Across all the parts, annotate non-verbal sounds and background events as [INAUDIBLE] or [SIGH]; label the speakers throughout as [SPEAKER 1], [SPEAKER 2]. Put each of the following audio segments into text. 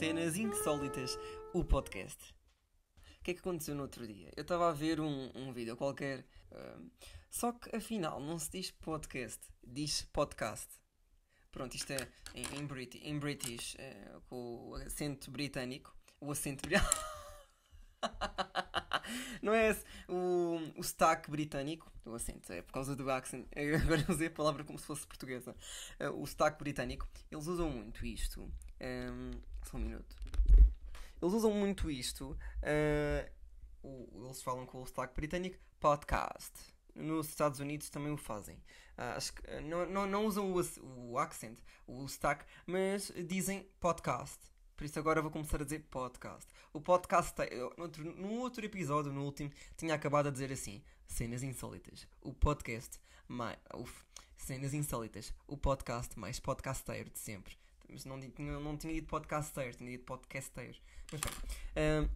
[SPEAKER 1] Cenas Insólitas, o podcast. O que é que aconteceu no outro dia? Eu estava a ver um, um vídeo qualquer, uh, só que afinal não se diz podcast, diz podcast. Pronto, isto é em, em, Brit em British, uh, com o acento britânico. O acento britânico. [LAUGHS] não é esse, o, o sotaque britânico, o acento, é por causa do accent, [LAUGHS] agora usei a palavra como se fosse portuguesa. Uh, o sotaque britânico, eles usam muito isto. Um, só um minuto. Eles usam muito isto. Uh, eles falam com o sotaque britânico podcast. Nos Estados Unidos também o fazem. Uh, acho que, não, não, não usam o, o accent, o sotaque, mas dizem podcast. Por isso agora vou começar a dizer podcast. O podcast, no outro, no outro episódio, no último, tinha acabado a dizer assim: Cenas Insólitas. O podcast mais. Uf, cenas Insólitas. O podcast mais podcasteiro de sempre. Mas não, não, não tinha dito podcasteiro, tinha dito podcasteiro. Mas bem.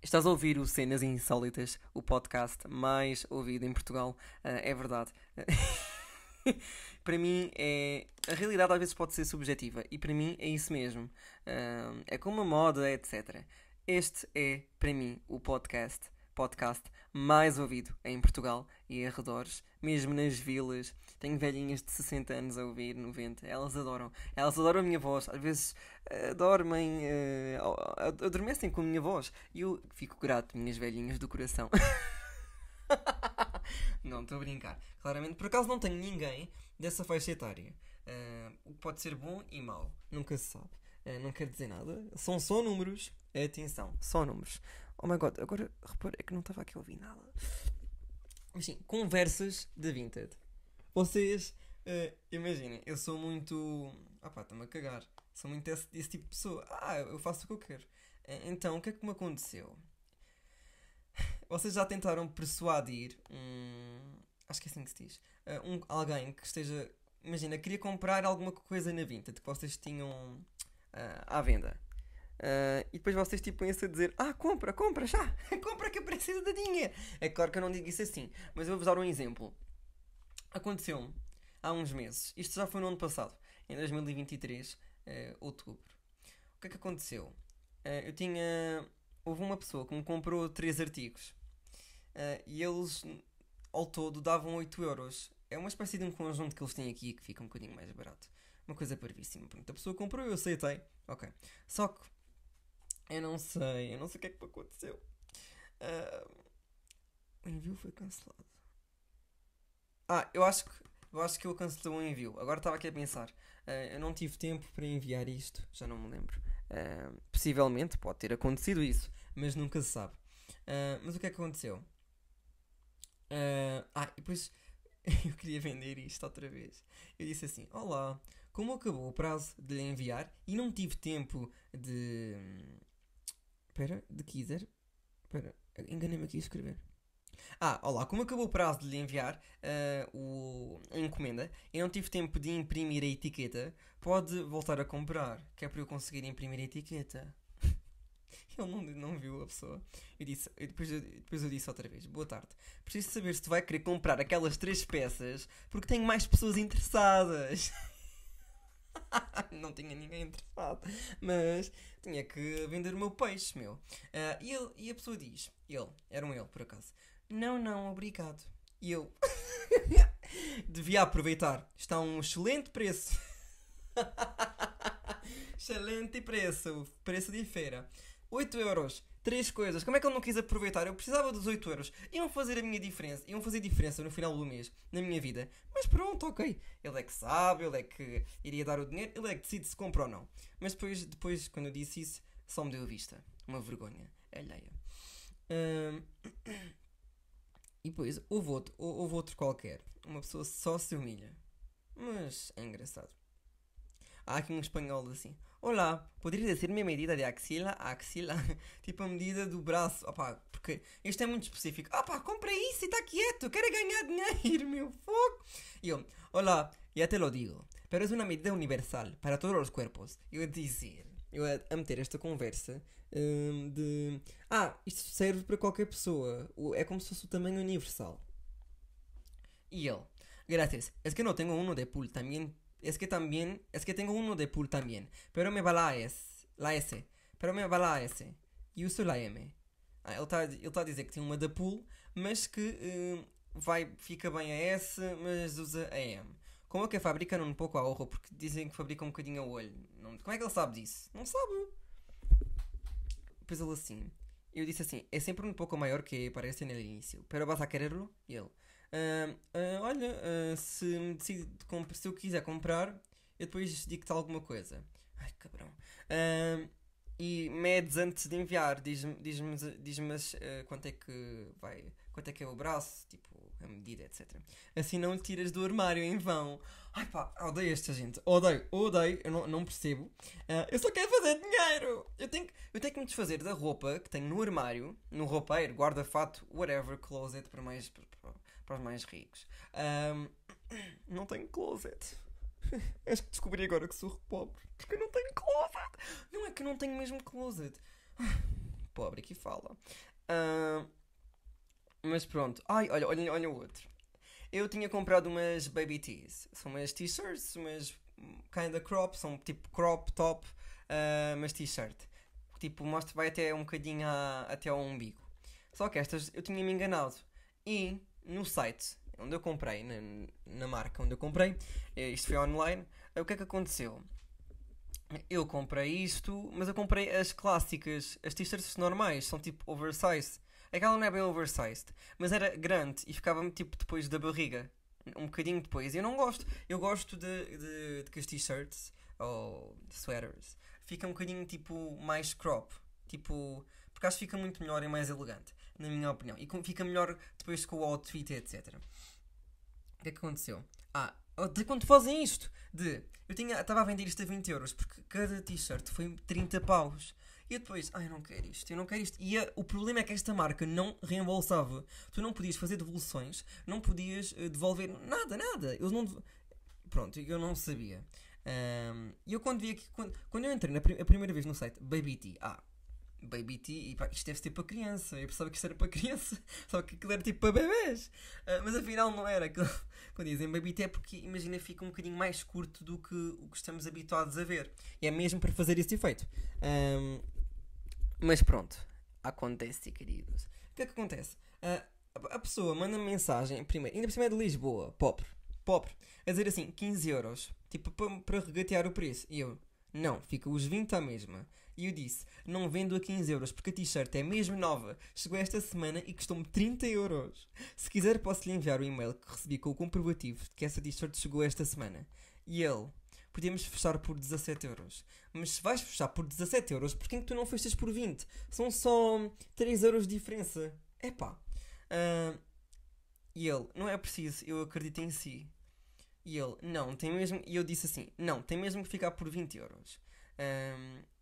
[SPEAKER 1] Estás a ouvir o Cenas Insólitas, o podcast mais ouvido em Portugal. Uh, é verdade. [LAUGHS] para mim é. A realidade às vezes pode ser subjetiva e para mim é isso mesmo. É como a moda, etc. Este é, para mim, o podcast podcast mais ouvido em Portugal e arredores, mesmo nas vilas. Tenho velhinhas de 60 anos a ouvir, 90. Elas adoram. Elas adoram a minha voz. Às vezes uh, dormem, uh, adormecem com a minha voz. E eu fico grato, minhas velhinhas do coração. [LAUGHS] não, estou a brincar. Claramente, por acaso não tenho ninguém dessa faixa etária. Uh, o que pode ser bom e mau. Nunca se sabe. Uh, não quer dizer nada. São só números. Atenção, só números. Oh my god, agora repara, é que não estava aqui a ouvir nada. Mas sim, conversas de Vinted. Vocês, uh, imaginem, eu sou muito. Ah pá, estou-me a cagar. Sou muito esse, esse, tipo de pessoa. Ah, eu faço o que eu quero. Uh, então, o que é que me aconteceu? Vocês já tentaram persuadir um. Acho que é assim que se diz. Uh, um, alguém que esteja. Imagina, queria comprar alguma coisa na Vinted que vocês tinham à venda. Uh, e depois vocês tipo põem-se a dizer: Ah, compra, compra já, [LAUGHS] compra que eu preciso de dinheiro. É claro que eu não digo isso assim, mas eu vou-vos dar um exemplo. Aconteceu-me há uns meses, isto já foi no ano passado, em 2023, uh, ah, outubro. O que é que aconteceu? Uh, eu tinha. Houve uma pessoa que me comprou três artigos e eles ao todo davam 8 euros. É uma espécie de um conjunto que eles têm aqui que fica um bocadinho mais barato. Uma coisa parvíssima. Pronto, a pessoa comprou, eu aceitei. Ok. Só que eu não sei, eu não sei o que é que aconteceu. Uh, o envio foi cancelado. Ah, eu acho que eu acho que eu cancelei o envio. Agora estava aqui a pensar. Uh, eu não tive tempo para enviar isto, já não me lembro. Uh, possivelmente pode ter acontecido isso, mas nunca se sabe. Uh, mas o que é que aconteceu? ah, e depois [LAUGHS] eu queria vender isto outra vez. Eu disse assim: Olá, como acabou o prazo de lhe enviar e não tive tempo de Espera, de quiser. Espera, enganei-me aqui a escrever. Ah, olá, como acabou o prazo de lhe enviar uh, o, a encomenda e não tive tempo de imprimir a etiqueta, pode voltar a comprar, que é para eu conseguir imprimir a etiqueta. [LAUGHS] Ele não, não viu a pessoa. Eu disse, eu depois, eu, depois eu disse outra vez: Boa tarde. Preciso saber se tu vai querer comprar aquelas três peças porque tenho mais pessoas interessadas. [LAUGHS] não tinha ninguém interessado. Mas tinha que vender o meu peixe, meu. Uh, e, ele, e a pessoa diz: Ele, era um ele por acaso. Não, não, obrigado. E eu [LAUGHS] devia aproveitar. Está um excelente preço. [LAUGHS] excelente preço. Preço de feira. 8 euros três coisas. Como é que ele não quis aproveitar? Eu precisava dos 8 euros. Iam fazer a minha diferença. Iam fazer diferença no final do mês, na minha vida. Mas pronto, ok. Ele é que sabe, ele é que iria dar o dinheiro, ele é que decide se compra ou não. Mas depois, depois quando eu disse isso, só me deu a vista. Uma vergonha alheia. Um... [CLEARS THROAT] E depois houve outro, houve outro qualquer. Uma pessoa só se humilha. Mas é engraçado. Há aqui um espanhol assim. Olá, poderia dizer-me a medida de axila a axila? [LAUGHS] tipo a medida do braço. Opá, porque isto é muito específico. Opá, compra isso e está quieto, quero ganhar dinheiro, [LAUGHS] meu fogo. E eu, olá, ya te lo digo, pero es una medida universal para todos os cuerpos. Eu dizer, eu a, a meter esta conversa um, de. Ah, isto serve para qualquer pessoa. É como se fosse o tamanho universal. E ele, gracias, es que no tengo uno de pool, también es que también, es que tengo uno de pool también, pero me va la es, La S. Para mim vai la S. E uso la M. Ah, ele está ele tá a dizer que tem uma da Pool, mas que eh, vai, fica bem a S, mas usa a M. Como é que a fabricam um pouco a honra? Porque dizem que fabricam um bocadinho a olho. Não, como é que ele sabe disso? Não sabe. Depois ele assim. Eu disse assim: é sempre um pouco maior que parece no início. Pero vas a quererlo? E ele: ah, ah, Olha, ah, se, me decido de comp- se eu quiser comprar, eu depois digo-te alguma coisa. Ai, cabrão. E medes antes de enviar, diz-me diz diz quanto é que vai, quanto é que é o braço, tipo, a medida, etc. Assim não tiras do armário em vão. Ai pá, odeio esta gente. Odeio, odeio, eu não, não percebo. Ah, eu só quero fazer dinheiro. Eu tenho, que- eu tenho que me desfazer da roupa que tenho no armário, no roupeiro, guarda-fato, whatever, closet para, mais, para, para os mais ricos. Ahm, [COUGHS] não tenho closet. [LAUGHS] Acho que descobri agora que sou pobre. Porque eu não tenho closet. Não é que eu não tenho mesmo closet. [SIGHS] Pobre que fala. Ah, mas pronto. Ai, olha, olha, olha o outro. Eu tinha comprado umas baby tees. São umas t-shirts, umas kinda crop, são tipo crop top, ah, mas t-shirt. Tipo, mostra, vai até um bocadinho a- até ao umbigo. Só que estas eu tinha me enganado. E no site onde eu comprei, na, na marca onde eu comprei, eh, isto foi online, o que é que aconteceu? Eu comprei isto, mas eu comprei as clássicas, as t-shirts normais, são tipo oversized. Aquela não é bem oversized, mas era grande e ficava-me tipo depois da barriga, um bocadinho depois. Eu não gosto, eu gosto de, de, de que as t-shirts ou sweaters ficam um bocadinho tipo mais crop, tipo, porque acho que fica muito melhor e mais elegante, na minha opinião. E fica melhor depois com o outfit, etc. O que é que aconteceu? Ah, de quando fazem isto? De eu estava a vender isto a 20 euros porque cada t-shirt foi 30 paus. E depois, ai, eu não quero isto, eu não quero isto. E a- o problema é que esta marca não reembolsava. Tu não podias fazer devoluções, não podias eh, devolver nada, nada. Eles não. Pronto, eu não sabia. E eu quando vi aqui, quando, quando eu entrei na pri- a primeira vez no site, Baby Tea, ah, Baby Tea, e pá, isto deve ser para criança. Eu pensava que isto era para criança, [LAUGHS] só que aquilo era tipo para bebês. Ah, mas afinal não era. [LAUGHS] Quando dizem Baby Tea é porque, imagina, fica um bocadinho mais curto do que o que estamos habituados a ver. E é mesmo para fazer esse efeito. Ahm, mas pronto, acontece, queridos. O que é que acontece? Ah, a- pessoa manda mensagem, primeiro, ainda por cima é de Lisboa, pobre, pobre, a dizer assim, 15 euros, tipo, para, regatear o preço. E eu, não, fica os 20 à mesma. E eu disse, não vendo a 15 euros porque a t-shirt é mesmo nova, chegou esta semana e custou-me 30 euros. Se quiser posso-lhe enviar o e-mail que recebi com o comprovativo de que essa t-shirt chegou esta semana. E ele, podíamos fechar por 17 euros. Mas se vais fechar por 17 euros, porquê é que tu não fechas por 20? São só 3 euros de diferença. Epá. Ah, e ele, não é preciso, eu acredito em si. E ele, não, tem mesmo. E eu disse assim: não, tem mesmo que ficar por 20 euros.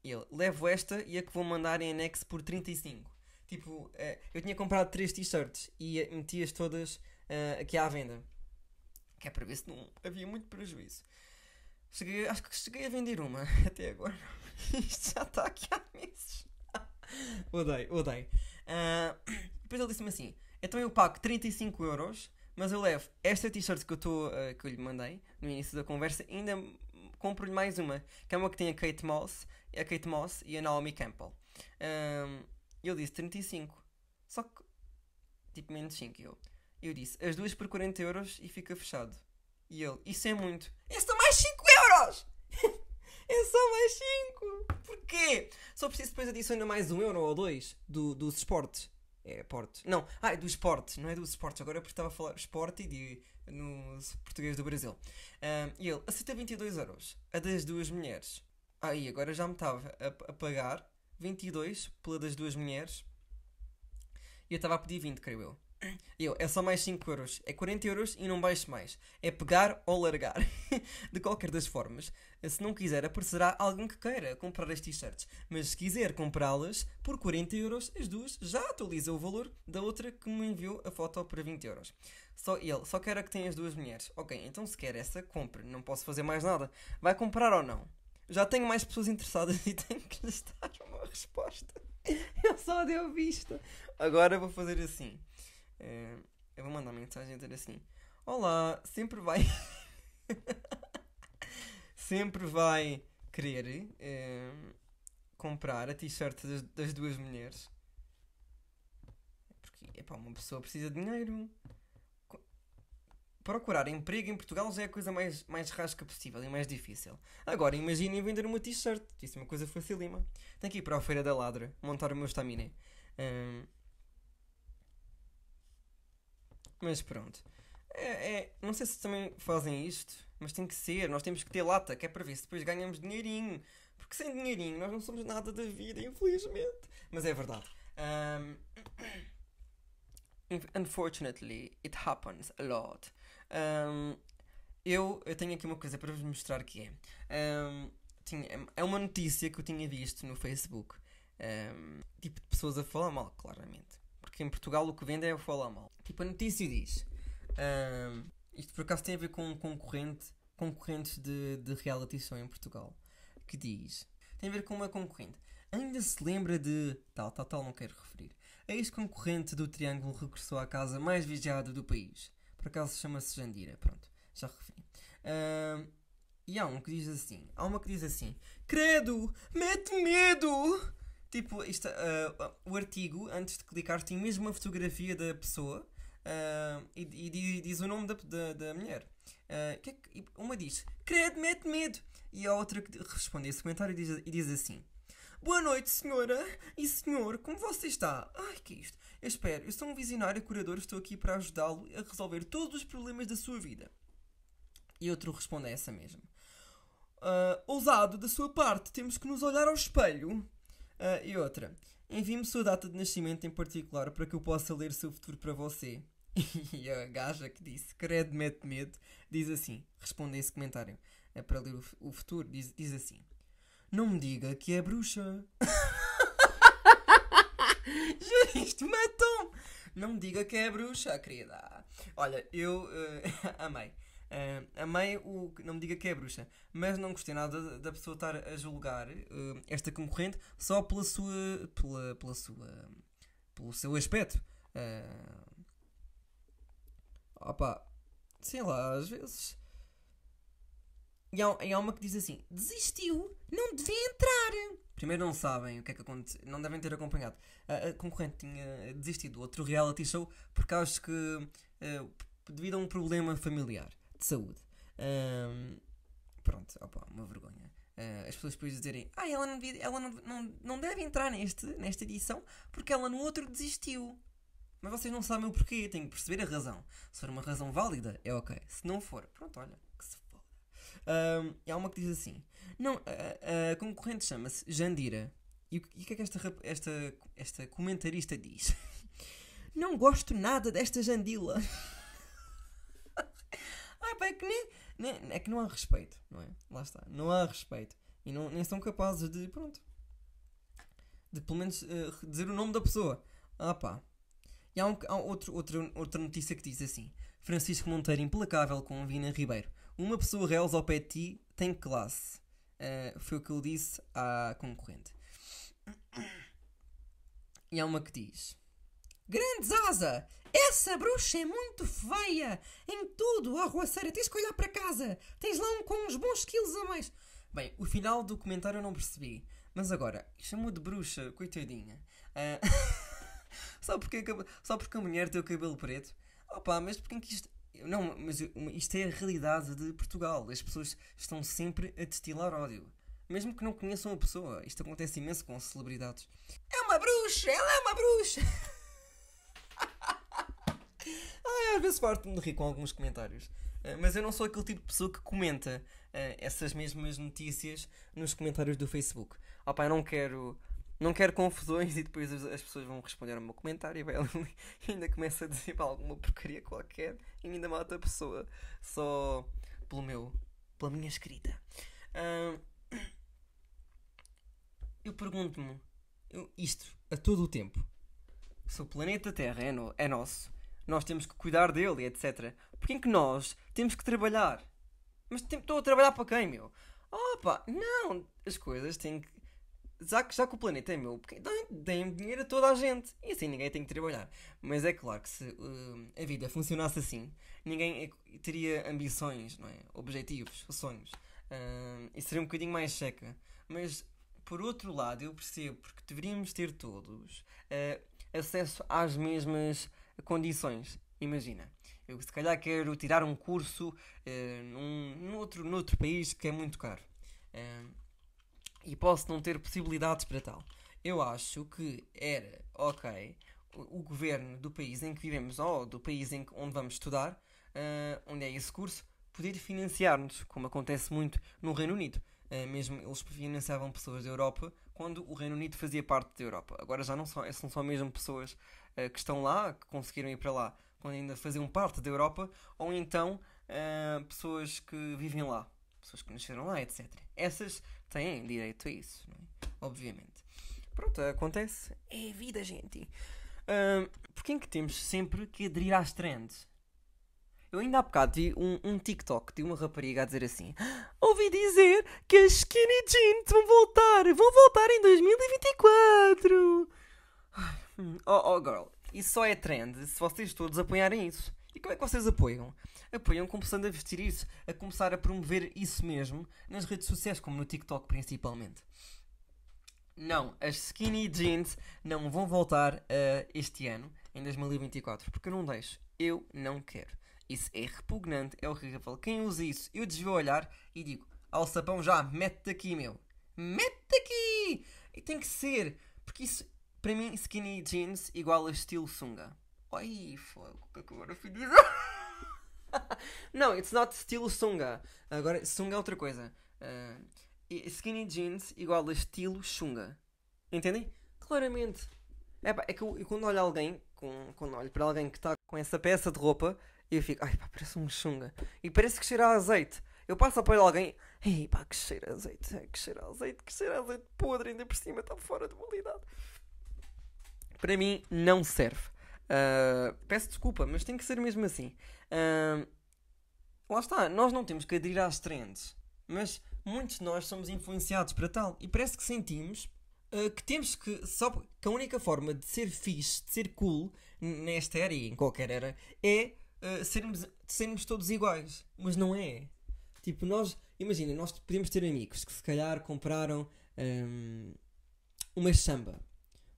[SPEAKER 1] Ele, levo esta e a que vou mandar em anexo por 35. Tipo, eh, eu tinha comprado 3 t-shirts e eh, meti-as todas eh, aqui à venda. Que é para ver se não havia muito prejuízo. Cheguei, acho que cheguei a vender uma [LAUGHS] até agora. Isto já está aqui há meses. [LAUGHS] odeio, odeio. Ah, [CLEARS THROAT] depois ele disse-me assim: então eu pago 35 euros, mas eu levo esta t-shirt que eu, ah, que eu lhe mandei no início da conversa e ainda compro-lhe mais uma, que é uma que tem a Kate Moss, a Kate Moss e a Naomi Campbell. Ah, ele disse 35, só que tipo menos 5. Eu, eu disse as duas por 40 euros e fica fechado. E ele, isso é muito. É só mais 5 euros! [LAUGHS] é só mais 5! Porquê? Só preciso depois adiciona mais um euro ou dois do, dos esportes. É, portes. Não, ah, é dos esportes, não é dos esportes. Agora porque estava a falar esporte e de, no português do Brasil. E ele, aceita 22 euros. A das duas mulheres. Aí, agora já me estava a, a pagar 22 pela das duas mulheres. E eu estava a pedir 20, creio eu. Eu, é só mais 5 euros. É 40 euros e não baixo mais. É pegar ou largar. [LAUGHS] de qualquer das formas, se não quiser, aparecerá alguém que queira comprar as t-shirts. Mas se quiser comprá-las por 40 euros, as duas já atualiza o valor da outra que me enviou a foto para 20 euros. Só ele, só quer a que tem as duas mulheres. Ok, então se quer essa, compre. Não posso fazer mais nada. Vai comprar ou não? Já tenho mais pessoas interessadas [LAUGHS] e tenho que lhes dar uma resposta. [LAUGHS] Eu só deu vista. Agora vou fazer assim. Eh, eu vou mandar mensagem a dizer assim: Olá, sempre vai. [LAUGHS] sempre vai querer eh, comprar a t-shirt das, das duas mulheres. Porque, epá, uma pessoa precisa de dinheiro. Procurar emprego em Portugal já é a coisa mais, mais rasca possível e mais difícil. Agora, imaginem vender uma t-shirt. Isso é uma coisa facilima. Tenho que ir para a Feira da Ladra, montar o meu estaminé. Hum. Mas pronto. É, é- não sei se também fazem isto, mas tem que ser. Nós temos que ter lata, que é para ver se depois ganhamos dinheirinho. Porque sem dinheirinho nós não somos nada da vida, infelizmente. Mas é verdade. Um, [CLEARS THROAT] unfortunately, it happens a lot. Um, eu, eu tenho aqui uma coisa para vos mostrar que é. um, tinha, é uma notícia que eu tinha visto no Facebook. Tipo de pessoas a falar mal, claramente. Porque em Portugal o que vende é falar mal. Tipo, a notícia diz. um, isto por acaso tem a ver com um concorrente, concorrentes de, de reality show em Portugal. Que diz. Tem a ver com uma concorrente. Ainda se lembra de. Tal, tal, tal, não quero referir. A ex-concorrente do Triângulo regressou à casa mais vigiada do país. Por acaso chama-se Jandira. Pronto, já referi. Um, e há um que diz assim. Há uma que diz assim. Credo! Mete medo! Tipo, isto, ah, o artigo, antes de clicar, tem mesmo uma fotografia da pessoa ah, e, e di- diz o nome da, da, da mulher. Ah, que é que- uma diz, credo, mete medo. E a outra responde esse comentário e diz, e diz assim: Boa noite, senhora e senhor, como você está? Ai, que é isto? Eu espero, eu sou um visionário curador, estou aqui para ajudá-lo a resolver todos os problemas da sua vida. E outro responde a essa mesma. Ah, ousado da sua parte, temos que nos olhar ao espelho. Ah, e outra, envie-me sua data de nascimento em particular para que eu possa ler seu futuro para você. [LAUGHS] E a gaja que disse, credo, mete medo, diz assim, responde a esse comentário, é para ler o, o futuro, diz, diz assim, não me diga que é bruxa. [LAUGHS] Juro, isto matou Não me diga que é bruxa, querida. Olha, eu eh, [LAUGHS] amei. Eh, amei o não me diga que é bruxa, mas não gostei nada da- pessoa estar a julgar eh, esta concorrente só pela sua. pela, pela sua. pelo seu aspecto. Eh, opa, sei lá, às vezes. E há, e há uma que diz assim: desistiu, não devia entrar. Primeiro não sabem o que é que aconteceu, não devem ter acompanhado. A, a concorrente tinha desistido do outro reality show porque acho que eh, devido a um problema familiar de saúde. Ahm, pronto, opa, uma vergonha. Ah, as pessoas depois dizerem, ah, ela, não, devia- ela não, não, não deve entrar neste, nesta edição porque ela no outro desistiu. Mas vocês não sabem o porquê, têm que perceber a razão. Se for uma razão válida, é ok. Se não for, pronto, olha, que se foda. Há uma que diz assim: Não, a, a concorrente chama-se Jandira. E o, que- é que esta, esta, esta comentarista diz? [LAUGHS] Não gosto nada desta Jandila. [LAUGHS] pá, é que nem, nem- É que não há respeito, não é? Lá está. Não há respeito. E não, nem são capazes de. Pronto. De pelo menos eh, dizer o nome da pessoa. Ah, pá. E há, um, há outro, outro, outra notícia que diz assim: Francisco Monteiro implacável com Vina Ribeiro. Uma pessoa reles ao pé de ti tem classe. Eh, foi o que ele disse à concorrente. E há uma que diz: Grande Zaza! Essa bruxa é muito feia! Em tudo, a rua séria, tens que olhar para casa! Tens lá um com uns bons quilos a mais! Bem, o final do comentário eu não percebi. Mas agora, chamou de bruxa, coitadinha. Ah, [LAUGHS] só, porque, só porque a mulher tem o cabelo preto? Opa, mas porque é que isto. Não, mas isto é a realidade de Portugal. As pessoas estão sempre a destilar ódio. Mesmo que não conheçam a pessoa. Isto acontece imenso com celebridades. É uma bruxa! Ela é uma bruxa! [LAUGHS] Ai, às vezes farto-me de rir com alguns comentários. Eh, Mas eu não sou aquele tipo de pessoa que comenta eh, essas mesmas notícias nos comentários do Facebook. Ah pá, eu não quero, não quero confusões e depois as, as pessoas vão responder ao meu comentário e [LAUGHS] ainda começa a dizer alguma porcaria qualquer e ainda mata a pessoa só pelo meu, pela minha escrita. Ahm, [CLEARS THROAT] eu pergunto-me isto a todo o tempo. Se o planeta Terra é, no- é nosso, nós temos que cuidar dele, etc. Porquê é que nós temos que trabalhar? Mas tem- estou a trabalhar para quem, meu? Opa, não! As coisas têm que. Já que, já que o planeta é meu, porque deem dinheiro a toda a gente. E assim ninguém tem que trabalhar. Mas é claro que se hum, a vida funcionasse assim, ninguém é- teria ambições, não é? Objetivos, sonhos. Hum, e seria um bocadinho mais seca. Mas por outro lado, eu percebo porque deveríamos ter todos uh, acesso às mesmas condições. Imagina, eu se calhar quero tirar um curso uh, num, num outro, num outro país que é muito caro uh, e posso não ter possibilidades para tal. Eu acho que era ok o, o governo do país em que vivemos ou do país em que, onde vamos estudar, uh, onde é esse curso, poder financiar-nos, como acontece muito no Reino Unido. Uh, mesmo eles financiavam pessoas da Europa quando o Reino Unido fazia parte da Europa. Agora já não são, são só mesmo pessoas uh, que estão lá, que conseguiram ir para lá quando ainda faziam parte da Europa, ou então pessoas que vivem lá, pessoas que nasceram lá, etc. Essas têm direito a isso, é? obviamente. Pronto, acontece. É vida, gente. Porquê é que temos sempre que aderir às trends? Eu ainda há bocado vi um, um TikTok de uma rapariga a dizer assim: Ouvi dizer que as skinny jeans vão voltar, vão voltar em 2024. Hum, oh, oh girl, isso só é trend se vocês todos apoiarem isso. E como é que vocês apoiam? Apoiam começando a vestir isso, a começar a promover isso mesmo nas redes sociais, como no TikTok principalmente. Não, as skinny jeans não vão voltar uh, este ano, em 2024, porque eu não deixo. Eu não quero. Isso é repugnante, é horrível. Quem usa isso, eu desvio olhar e digo: alçapão já, mete aqui, meu. Mete aqui! E tem que ser, porque isso para mim, skinny jeans igual a estilo sunga. Ai, fogo, o que que agora fui dizer? não, it's not estilo sunga. Agora, sunga é outra coisa. Uh, skinny jeans igual a estilo chunga. Entendem? Claramente. É, pá, é que eu, eu, quando olho alguém, com, quando olho para alguém que está com essa peça de roupa, eu fico, ai pá, parece um chunga. E parece que cheira a azeite. Eu passo a apoio alguém, ei pá, que cheira a azeite, que cheira a azeite, que cheira a azeite podre, ainda por cima está fora de validade para mim não serve. Uh, peço desculpa, mas tem que ser mesmo assim. Uh, lá está, nós não temos que aderir às trends, mas muitos de nós somos influenciados para tal e parece que sentimos uh, que temos que. Só que a única forma de ser fixe, de ser cool nesta era e em qualquer era é sermos, sermos todos iguais. Mas não é. Tipo, nós. Imagina, nós podemos ter amigos que se calhar compraram um, uma chamba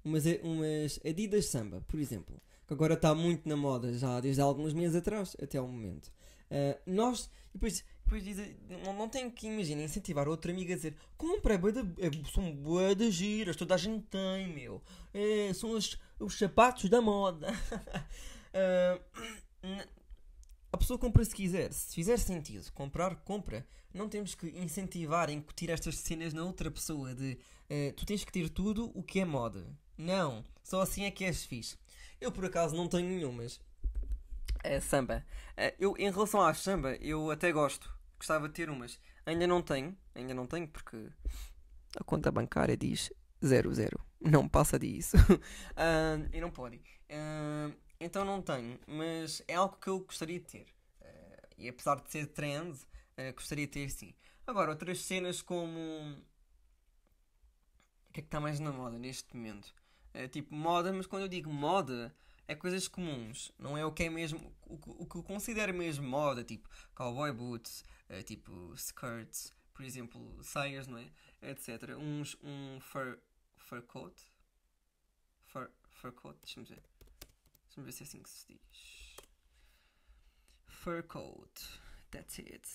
[SPEAKER 1] umas, umas Adidas Samba, por exemplo, que agora está muito na moda já desde há alguns meses atrás até ao momento. Uh, nós, depois, depois não, não tem que, imagina, incentivar outro amigo a dizer: compra, é, é, são de giras, toda a gente tem, meu. É, são os, os sapatos da moda. uh, [LAUGHS] a pessoa compra se quiser, se fizer sentido, comprar, compra. Não temos que incentivar, incutir estas cenas na outra pessoa de uh, tu tens que ter tudo o que é moda. Não, só assim é que és fixe. Eu por acaso não tenho nenhumas. É samba. É, eu, em relação à samba, eu até gosto. Gostava de ter umas. Ainda não tenho, ainda não tenho porque a conta bancária diz 00. Não passa disso. uh, [LAUGHS] e não pode. Uh, então não tenho, mas é algo que eu gostaria de ter. Uh, e apesar de ser trend, uh, gostaria de ter sim. Agora, outras cenas como. O que é que está mais na moda neste momento? é tipo moda, mas quando eu digo moda, é coisas comuns, não é o que é mesmo, o, o que eu considero mesmo moda, tipo cowboy boots, tipo skirts, por exemplo, saias, não é? Etc. Uns, um fur, fur coat, fur, fur coat, deixa-me ver, deixa-me ver se é assim que se diz. Fur coat, that's it.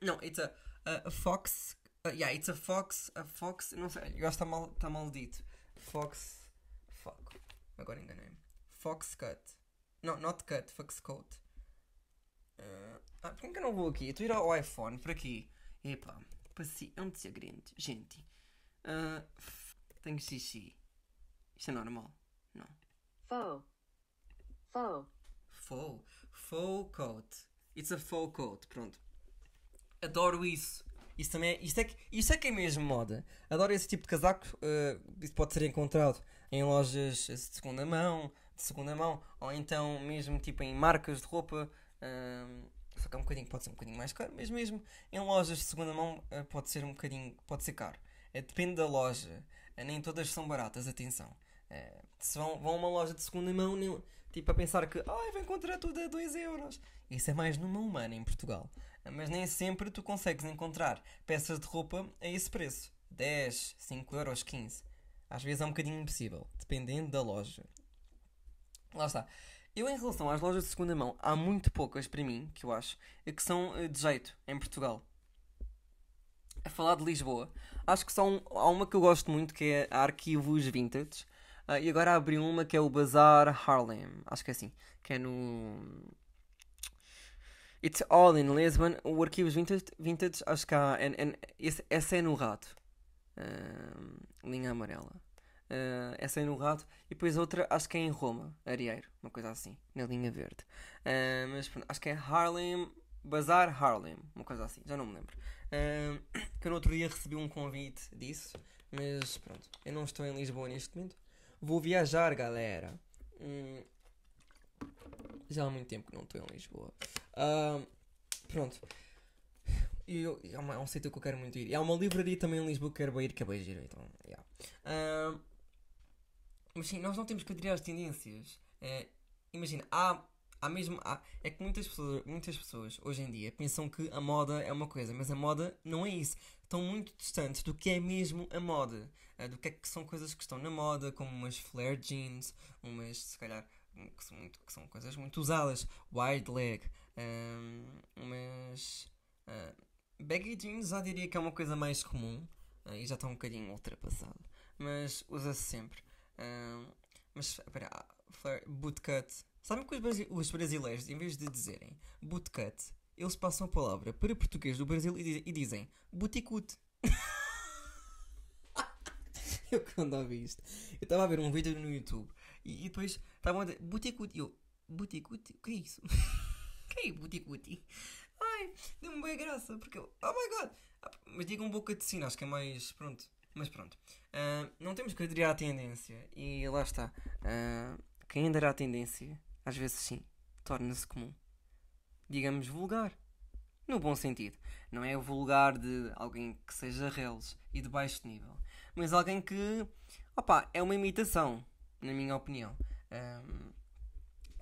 [SPEAKER 1] não, it's a, a, a fox, uh, yeah, it's a fox, a fox, não sei, eu está mal, tá mal dito. Fox. Fuck. Agora enganei-me. Fox Cut. Não, not cut, Fox Coat. Uh, ah, por que eu não vou aqui? Estou a ir ao iPhone, por aqui. Epá, passei. É um desagrente, gente. Uh, tenho xixi. Isto é normal?
[SPEAKER 2] Faux. Faux.
[SPEAKER 1] Faux. Faux coat. It's a faux coat. Pronto. Adoro isso. Isso também é, isto, é que, isto é que é mesmo moda. Adoro esse tipo de casaco. Uh, isso pode ser encontrado em lojas de segunda mão, de segunda mão, ou então mesmo tipo em marcas de roupa. Uh, só que é um bocadinho, pode ser um bocadinho mais caro, mas mesmo em lojas de segunda mão uh, pode ser um bocadinho, pode ser caro. depende da loja. nem todas são baratas, atenção. Se vão, vão a uma loja de segunda mão, tipo a pensar que ah, vai encontrar tudo a 2 euros. Isso é mais numa humana em Portugal mas nem sempre tu consegues encontrar peças de roupa a esse preço. 10, 5 euros, 15. Às vezes é um bocadinho impossível, dependendo da loja. Lá está. Eu, em relação às lojas de segunda mão, há muito poucas para mim, que eu acho, que são eh, de jeito em Portugal. A falar de Lisboa, acho que só um- há uma que eu gosto muito que é a Arquivos Vintage. Ah, e agora abri uma que é o Bazar Harlem. Acho que é assim. Que é no. It's All in Lisbon. O Arquivos Vintage, vintage acho que há. en- en- esse- essa é no rato. Ah, linha amarela. Ah, essa é no rato. E depois outra, acho que é em Roma, Arieiro. Uma coisa assim. Na linha verde. Ah, mas pronto, acho que é Harlem. Bazar Harlem. Uma coisa assim. Já não me lembro. Que eu no outro dia recebi um convite disso. Mas pronto, eu não estou em Lisboa neste momento. Vou viajar, galera. Hum, já há muito tempo que não estou em Lisboa. Ah, pronto. E eu, há, uma, há um sítio que eu quero muito ir. E há uma livraria também em Lisboa que quero ir, que é bem giro, Então, yeah. Ah, mas sim, nós não temos que aderir às tendências. É, imagina, há, há mesmo. Há, é que muitas pessoas, muitas pessoas hoje em dia pensam que a moda é uma coisa, mas a moda não é isso. Estão muito distantes do que é mesmo a moda. Ah, do que é que são coisas que estão na moda, como umas flare jeans, umas, se calhar, um, que são, muito- que são coisas muito usadas, wide leg, ahm, umas. ah, baggy jeans já diria que é uma coisa mais comum ah, e já está um bocadinho ultrapassado, mas usa-se sempre. Ahm, mas espera, ah, flare, bootcut. Sabem que os brasileiros, em vez de dizerem bootcut, eles passam a palavra para português do Brasil e, di- dizem boticute. [LAUGHS] eu quando ouvi isto, eu estava a ver um vídeo no YouTube e, e depois estavam a dizer boticute. E eu, boticute? O que é isso? [LAUGHS] Que é boticute? Ai, deu-me bem graça, porque eu, oh my god! Ah, Mas digam boca de sino, acho que é mais. Pronto. Mas pronto. Ah, não temos que aderir à tendência. E lá está. Ah, quem aderir à tendência, às vezes sim, torna-se comum. Digamos vulgar. No bom sentido. Não é vulgar de alguém que seja reles e de baixo nível. Mas alguém que. Opá, é uma imitação, na minha opinião. Ah,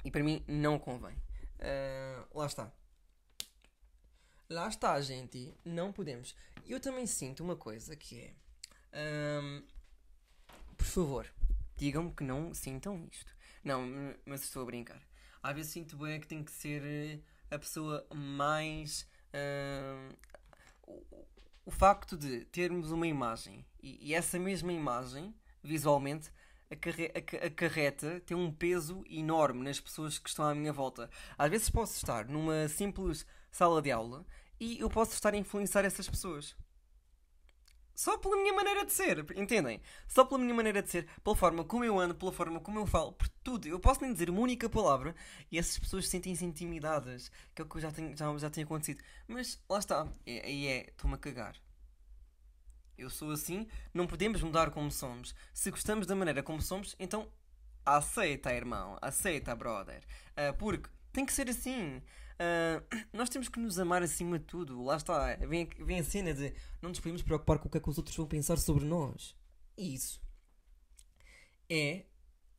[SPEAKER 1] e para mim não convém. Ah, lá está. Lá está, gente. Não podemos. Eu também sinto uma coisa que é. ahm, por favor, digam-me que não sintam isto. Não, mas estou a brincar. Às vezes sinto bem que tem que ser eh, a pessoa mais. ahm, o, o facto de termos uma imagem e, e essa mesma imagem, visualmente, acarre- aca- acarreta, tem um peso enorme nas pessoas que estão à minha volta. Às vezes posso estar numa simples sala de aula e eu posso estar a influenciar essas pessoas. Só pela minha maneira de ser, entendem? Só pela minha maneira de ser, pela forma como eu ando, pela forma como eu falo, por tudo. Eu posso nem dizer uma única palavra e essas pessoas sentem-se intimidadas, que é o que já tem, já, já tem acontecido. Mas lá está, é- aí é, estou-me a cagar. Eu sou assim, não podemos mudar como somos. Se gostamos da maneira como somos, então aceita, irmão, aceita, brother. Ah, porque tem que ser assim. Ah, [CLEARS THROAT] nós temos que nos amar acima de tudo. Lá está, vem, vem a cena de não nos podemos preocupar com o que é que os outros vão pensar sobre nós. Isso é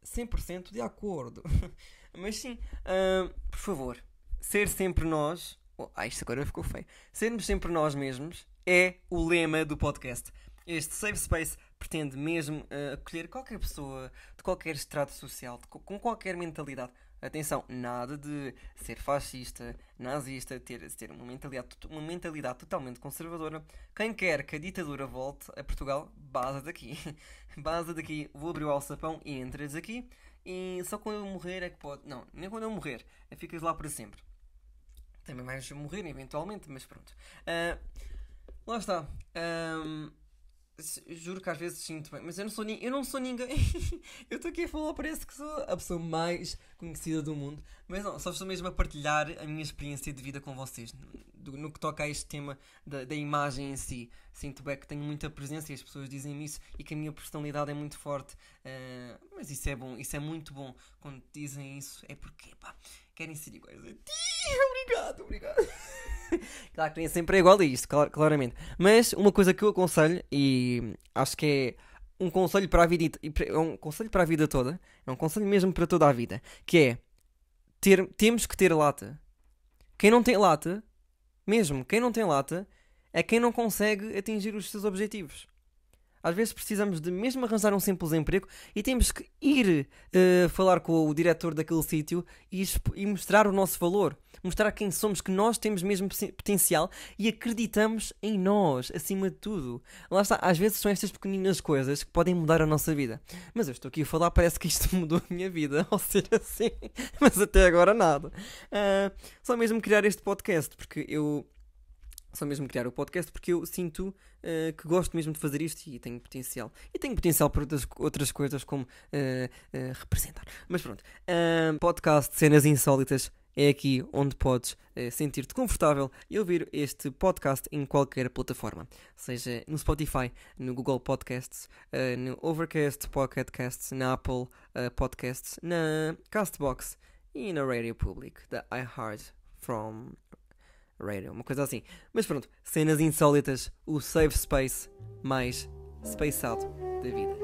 [SPEAKER 1] 100% de acordo. [LAUGHS] Mas sim, ah, por favor, ser sempre nós. Oh, ah, isto agora ficou feio. Sermos sempre nós mesmos é o lema do podcast. Este Safe Space pretende mesmo ah, acolher qualquer pessoa de qualquer estrato social, de co- com qualquer mentalidade. Atenção, nada de ser fascista, nazista, ter, ter uma, mentalidade, uma mentalidade totalmente conservadora. Quem quer que a ditadura volte a Portugal, baza daqui. [LAUGHS] baza daqui, vou abrir o alçapão e entras aqui. E só quando eu morrer é que pode. Não, nem quando eu morrer, é ficas lá para sempre. Também vais morrer eventualmente, mas pronto. Ah, lá está. S- juro que às vezes sinto bem, mas eu não sou, eu não sou ninguém. [LAUGHS] eu estou aqui a falar, parece que sou a pessoa mais conhecida do mundo. Mas não, só estou mesmo a partilhar a minha experiência de vida com vocês. Do- no que toca a este tema da, da imagem em si. Sinto bem que tenho muita presença e as pessoas dizem-me isso e que a minha personalidade é muito forte. Ah, mas isso é bom, isso é muito bom. Quando dizem isso é porque pá, querem ser iguais a ti. [LAUGHS] Obrigado, obrigado. [LAUGHS] Claro que nem sempre é igual a isto, clar- claramente. Mas uma coisa que eu aconselho, e acho que é um conselho para a vida, é um conselho para a vida toda, é um conselho mesmo para toda a vida, que é ter, temos que ter lata. Quem não tem lata, mesmo quem não tem lata, é quem não consegue atingir os seus objetivos. Às vezes precisamos de mesmo arranjar um simples emprego e temos que ir uh, falar com o diretor daquele sítio e, e, mostrar o nosso valor, mostrar quem somos, que nós temos mesmo potencial e acreditamos em nós, acima de tudo. Lá está, às vezes são estas pequeninas coisas que podem mudar a nossa vida. Mas eu estou aqui a falar, parece que isto [LAUGHS] mudou a minha vida, ao ser assim, [LAUGHS] mas até agora nada. Uh, só mesmo criar este podcast, porque eu só mesmo criar o podcast porque eu sinto uh, que gosto mesmo de fazer isto e tenho potencial. E tenho potencial para outras, outras coisas como uh, uh, representar. Mas pronto, podcast Cenas Insólitas é aqui onde podes sentir-te confortável e ouvir este podcast em qualquer plataforma, seja no Spotify, no Google Podcasts, no Overcast, Pocket Casts, na Apple Podcasts, na Castbox e na Radio Public da iHeart from Radio, uma coisa assim. Mas pronto, cenas insólitas, o Save Space mais Spaceado da vida.